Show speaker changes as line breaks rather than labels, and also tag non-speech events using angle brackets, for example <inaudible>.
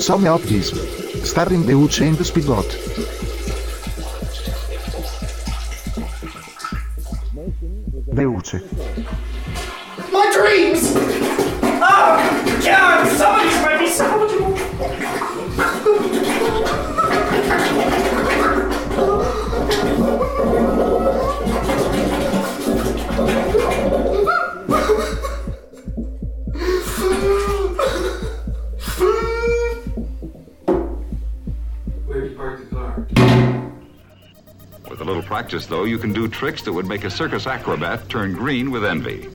Some Optimism. Starring Deutsch and Spigot. Deutsch.
My dreams! Oh, God! Somebody's made me so <laughs>
Park the car?
With a little practice, though, you can do tricks that would make a circus acrobat turn green with envy.